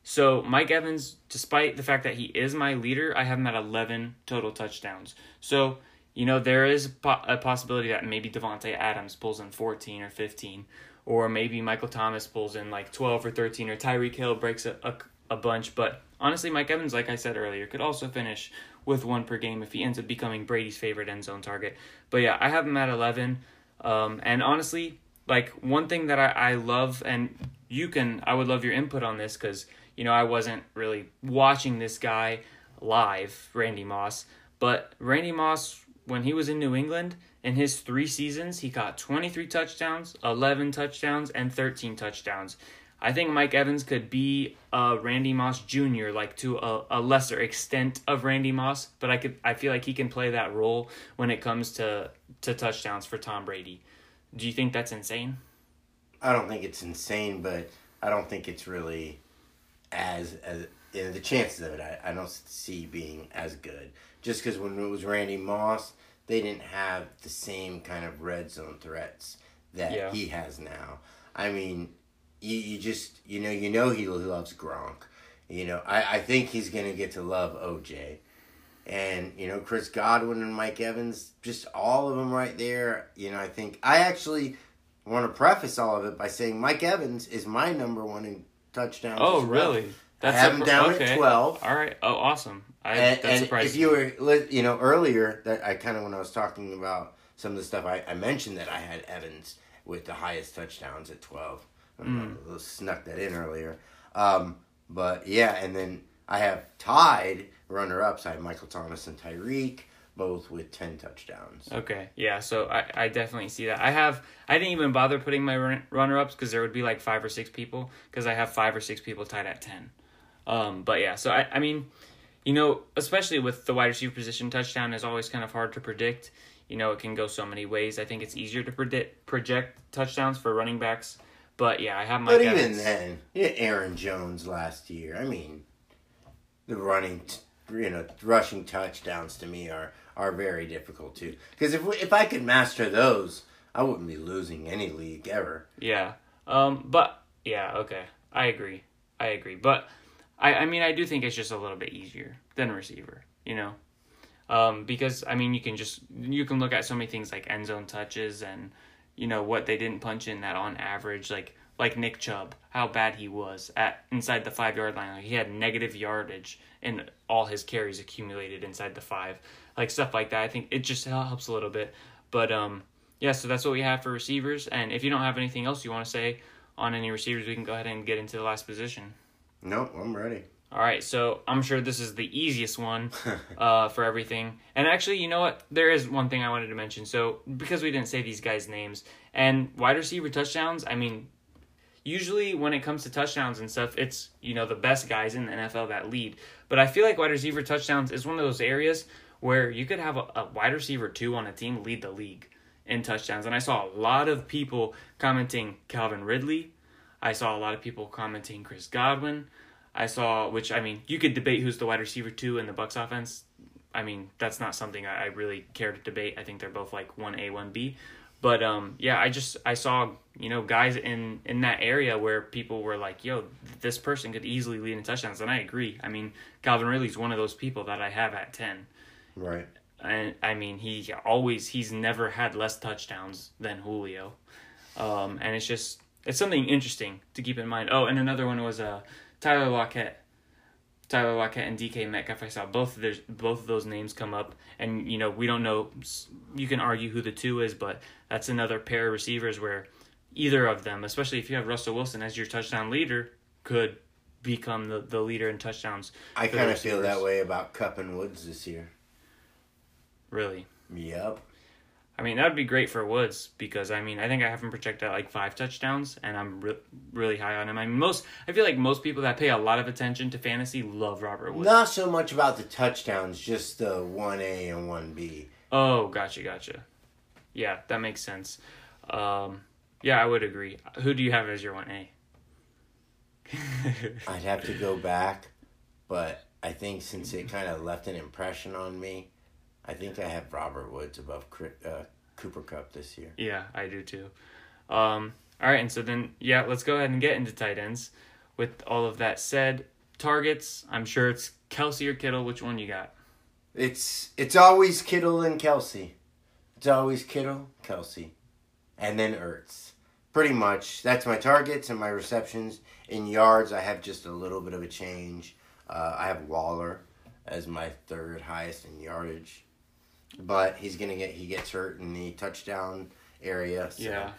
So Mike Evans, despite the fact that he is my leader, I have him at 11 total touchdowns. So, you know, there is a possibility that maybe Davante Adams pulls in 14 or 15, or maybe Michael Thomas pulls in like 12 or 13, or Tyreek Hill breaks a, a, a bunch. But honestly, Mike Evans, like I said earlier, could also finish with one per game if he ends up becoming Brady's favorite end zone target. But yeah, I have him at 11. Um, and honestly, like one thing that I, I love, and you can, I would love your input on this because, you know, I wasn't really watching this guy live, Randy Moss, but Randy Moss, when he was in New England, in his three seasons, he caught 23 touchdowns, 11 touchdowns, and 13 touchdowns. I think Mike Evans could be a Randy Moss Jr. like to a, a lesser extent of Randy Moss, but I could I feel like he can play that role when it comes to to touchdowns for Tom Brady. Do you think that's insane?
I don't think it's insane, but I don't think it's really as as you know, the chances of it. I, I don't see being as good just because when it was Randy Moss, they didn't have the same kind of red zone threats that yeah. he has now. I mean, you, you just you know you know he loves Gronk. You know I, I think he's gonna get to love OJ, and you know Chris Godwin and Mike Evans, just all of them right there. You know I think I actually want to preface all of it by saying Mike Evans is my number one in touchdowns.
Oh really?
That's I have him down okay. at twelve.
All right. Oh, awesome. I,
and, and if you were, you know, earlier that I kind of when I was talking about some of the stuff I, I mentioned that I had Evans with the highest touchdowns at twelve. Mm. snuck that in earlier. Um, but yeah, and then I have tied runner ups. I have Michael Thomas and Tyreek, both with 10 touchdowns.
Okay, yeah, so I, I definitely see that. I have, I didn't even bother putting my run, runner ups because there would be like five or six people because I have five or six people tied at 10. Um, but yeah, so I, I mean, you know, especially with the wide receiver position, touchdown is always kind of hard to predict. You know, it can go so many ways. I think it's easier to predict project touchdowns for running backs but yeah, I have my.
But even then, yeah, Aaron Jones last year. I mean, the running, you know, rushing touchdowns to me are are very difficult too. Because if if I could master those, I wouldn't be losing any league ever.
Yeah. Um. But yeah. Okay. I agree. I agree. But I. I mean, I do think it's just a little bit easier than receiver. You know. Um. Because I mean, you can just you can look at so many things like end zone touches and you know what they didn't punch in that on average like like Nick Chubb how bad he was at inside the 5 yard line like he had negative yardage in all his carries accumulated inside the 5 like stuff like that I think it just helps a little bit but um yeah so that's what we have for receivers and if you don't have anything else you want to say on any receivers we can go ahead and get into the last position
nope I'm ready
all right, so I'm sure this is the easiest one uh, for everything. And actually, you know what? There is one thing I wanted to mention. So, because we didn't say these guys' names and wide receiver touchdowns, I mean, usually when it comes to touchdowns and stuff, it's, you know, the best guys in the NFL that lead. But I feel like wide receiver touchdowns is one of those areas where you could have a, a wide receiver two on a team lead the league in touchdowns. And I saw a lot of people commenting Calvin Ridley. I saw a lot of people commenting Chris Godwin. I saw, which I mean, you could debate who's the wide receiver two in the Bucs offense. I mean, that's not something I, I really care to debate. I think they're both like one A, one B. But um, yeah, I just I saw you know guys in in that area where people were like, "Yo, this person could easily lead in touchdowns," and I agree. I mean, Calvin Ridley's one of those people that I have at ten.
Right.
And I mean, he always he's never had less touchdowns than Julio, um, and it's just it's something interesting to keep in mind. Oh, and another one was a. Uh, Tyler Lockett, Tyler Lockett and DK Metcalf. I saw both of their both of those names come up, and you know we don't know. You can argue who the two is, but that's another pair of receivers where either of them, especially if you have Russell Wilson as your touchdown leader, could become the, the leader in touchdowns.
I kind of feel that way about Kupp and Woods this year.
Really?
Yep.
I mean, that would be great for Woods because I mean, I think I have him projected at like five touchdowns, and I'm re- really high on him. I mean, most I feel like most people that pay a lot of attention to fantasy love Robert Woods.
Not so much about the touchdowns, just the one A and one B.
Oh, gotcha, gotcha. Yeah, that makes sense. Um, yeah, I would agree. Who do you have as your one A?
I'd have to go back, but I think since it kind of left an impression on me, I think I have Robert Woods above uh, Cooper Kupp this year.
Yeah, I do too. Um, all right, and so then yeah, let's go ahead and get into tight ends. With all of that said, targets. I'm sure it's Kelce or Kittle. Which one you got?
It's it's always Kittle and Kelce. It's always Kittle, Kelce, and then Ertz. Pretty much, that's my targets and my receptions. In yards, I have just a little bit of a change. Uh, I have Waller as my third highest in yardage, but he's gonna get he gets hurt in the touchdown area. So
Yeah.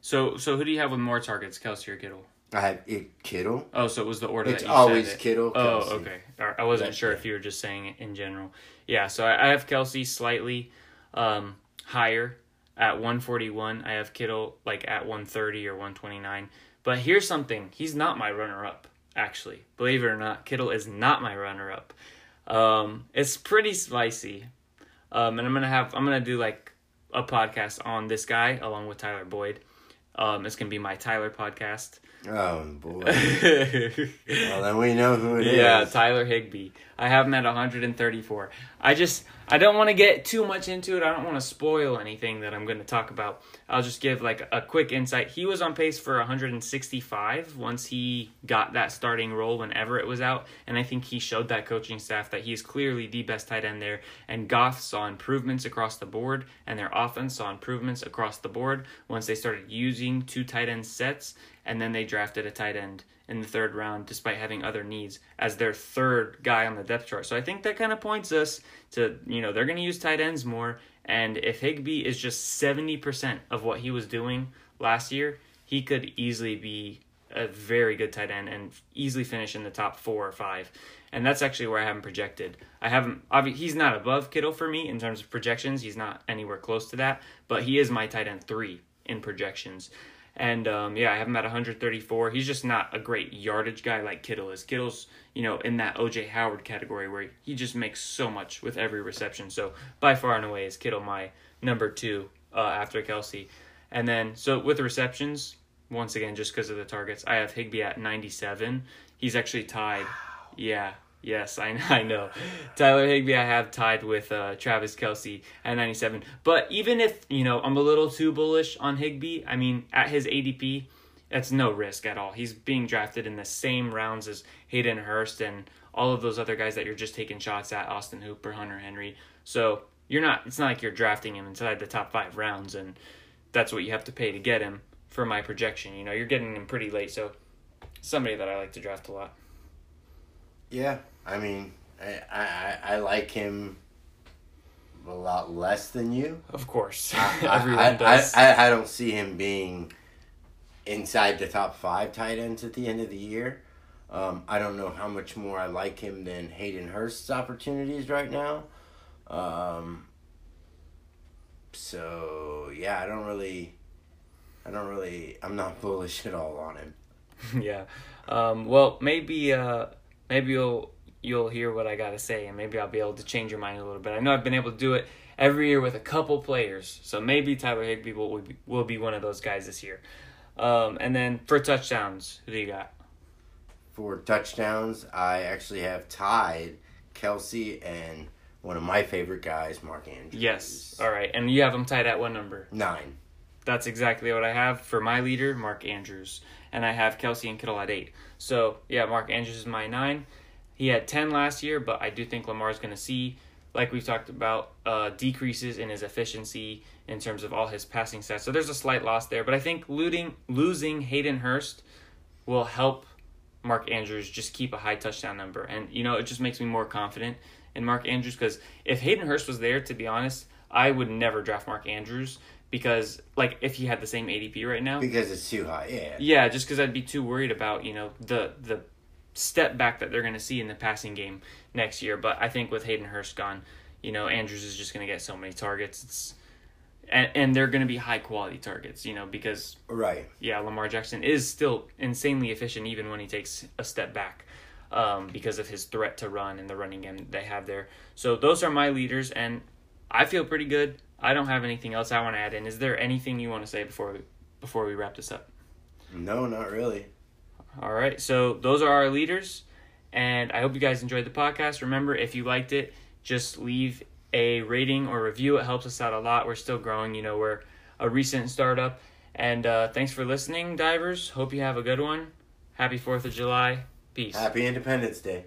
So so who do you have with more targets, Kelce or Kittle?
I have it, Kittle.
Oh, so it was the order
It's
that you
always
said it.
Kittle,
Oh, okay. All right, I wasn't sure if you were just saying it in general. Yeah, so I, I have Kelce slightly um, higher at 141. I have Kittle like at 130 or 129. But here's something: he's not my runner-up. Actually, believe it or not, Kittle is not my runner-up. Um, it's pretty spicy, um, and I'm gonna have I'm gonna do like a podcast on this guy along with Tyler Boyd. Um, it's gonna be my Tyler podcast.
Oh boy.
yeah,
well, then we know who it is.
Yeah, Tyler Higbee. I have him at 134. I just I don't want to get too much into it. I don't want to spoil anything that I'm going to talk about. I'll just give like a quick insight. He was on pace for 165 once he got that starting role when Everett was out, and I think he showed that coaching staff that he is clearly the best tight end there. And Goff saw improvements across the board, and their offense saw improvements across the board once they started using two tight end sets, and then they drafted a tight end in the third round despite having other needs as their third guy on the depth chart. So I think that kind of points us to, you know, they're going to use tight ends more. And if Higbee is just 70% of what he was doing last year, he could easily be a very good tight end and easily finish in the top four or five. And that's actually where I haven't projected. I haven't, obviously, he's not above Kittle for me in terms of projections. He's not anywhere close to that, but he is my tight end three in projections. And um, yeah, I have him at 134. He's just not a great yardage guy like Kittle is. Kittle's, you know, in that OJ Howard category where he just makes so much with every reception. So by far and away is Kittle my number two uh, after Kelce. And then so with the receptions, once again, just because of the targets, I have Higbee at 97. He's actually tied. Yeah. Yes, I, I know. Tyler Higbee, I have tied with uh, Travis Kelce at 97. But even if, you know, I'm a little too bullish on Higbee, I mean, at his ADP, that's no risk at all. He's being drafted in the same rounds as Hayden Hurst and all of those other guys that you're just taking shots at, Austin Hooper, Hunter Henry. So you're not, it's not like you're drafting him inside the top five rounds, and that's what you have to pay to get him for my projection. You know, you're getting him pretty late, so somebody that I like to draft a lot.
Yeah, I mean, I, I, I like him a lot less than you.
Of course,
I,
everyone
I,
does.
I, I, I don't see him being inside the top five tight ends at the end of the year. Um, I don't know how much more I like him than Hayden Hurst's opportunities right now. Um, so yeah, I don't really, I don't really, I'm not bullish at all on him.
yeah. Um, well, maybe uh, maybe you'll you'll hear what I gotta say, and maybe I'll be able to change your mind a little bit. I know I've been able to do it every year with a couple players, so maybe Tyler Higbee will will be, one of those guys this year. Um, and then for touchdowns, who do you got?
For touchdowns, I actually have tied Kelce and one of my favorite guys, Mark Andrews.
Yes. All right, and you have them tied at what number?
Nine.
That's exactly what I have for my leader, Mark Andrews, and I have Kelce and Kittle at eight. So yeah, Mark Andrews is my nine. He had ten last year, but I do think Lamar's going to see, like we've talked about, uh, decreases in his efficiency in terms of all his passing stats. So there's a slight loss there, but I think looting, losing Hayden Hurst will help Mark Andrews just keep a high touchdown number, and you know it just makes me more confident in Mark Andrews because if Hayden Hurst was there, to be honest, I would never draft Mark Andrews because like if he had the same ADP right now,
Because it's too high, yeah.
yeah, just because I'd be too worried about you know the the step back that they're going to see in the passing game next year. But I think with Hayden Hurst gone, you know Andrews is just going to get so many targets. It's and, and they're going to be high quality targets, you know, because
Right.
yeah, Lamar Jackson is still insanely efficient even when he takes a step back um, because of his threat to run and the running game they have there. So those are my leaders, and I feel pretty good I don't have anything else I want to add in. Is there anything you want to say before we, before we wrap this up?
No, not really.
All right. So those are our leaders, and I hope you guys enjoyed the podcast. Remember, if you liked it, just leave a rating or review. It helps us out a lot. We're still growing. You know, we're a recent startup. And uh, thanks for listening, divers. Hope you have a good one. Happy Fourth of July. Peace.
Happy Independence Day.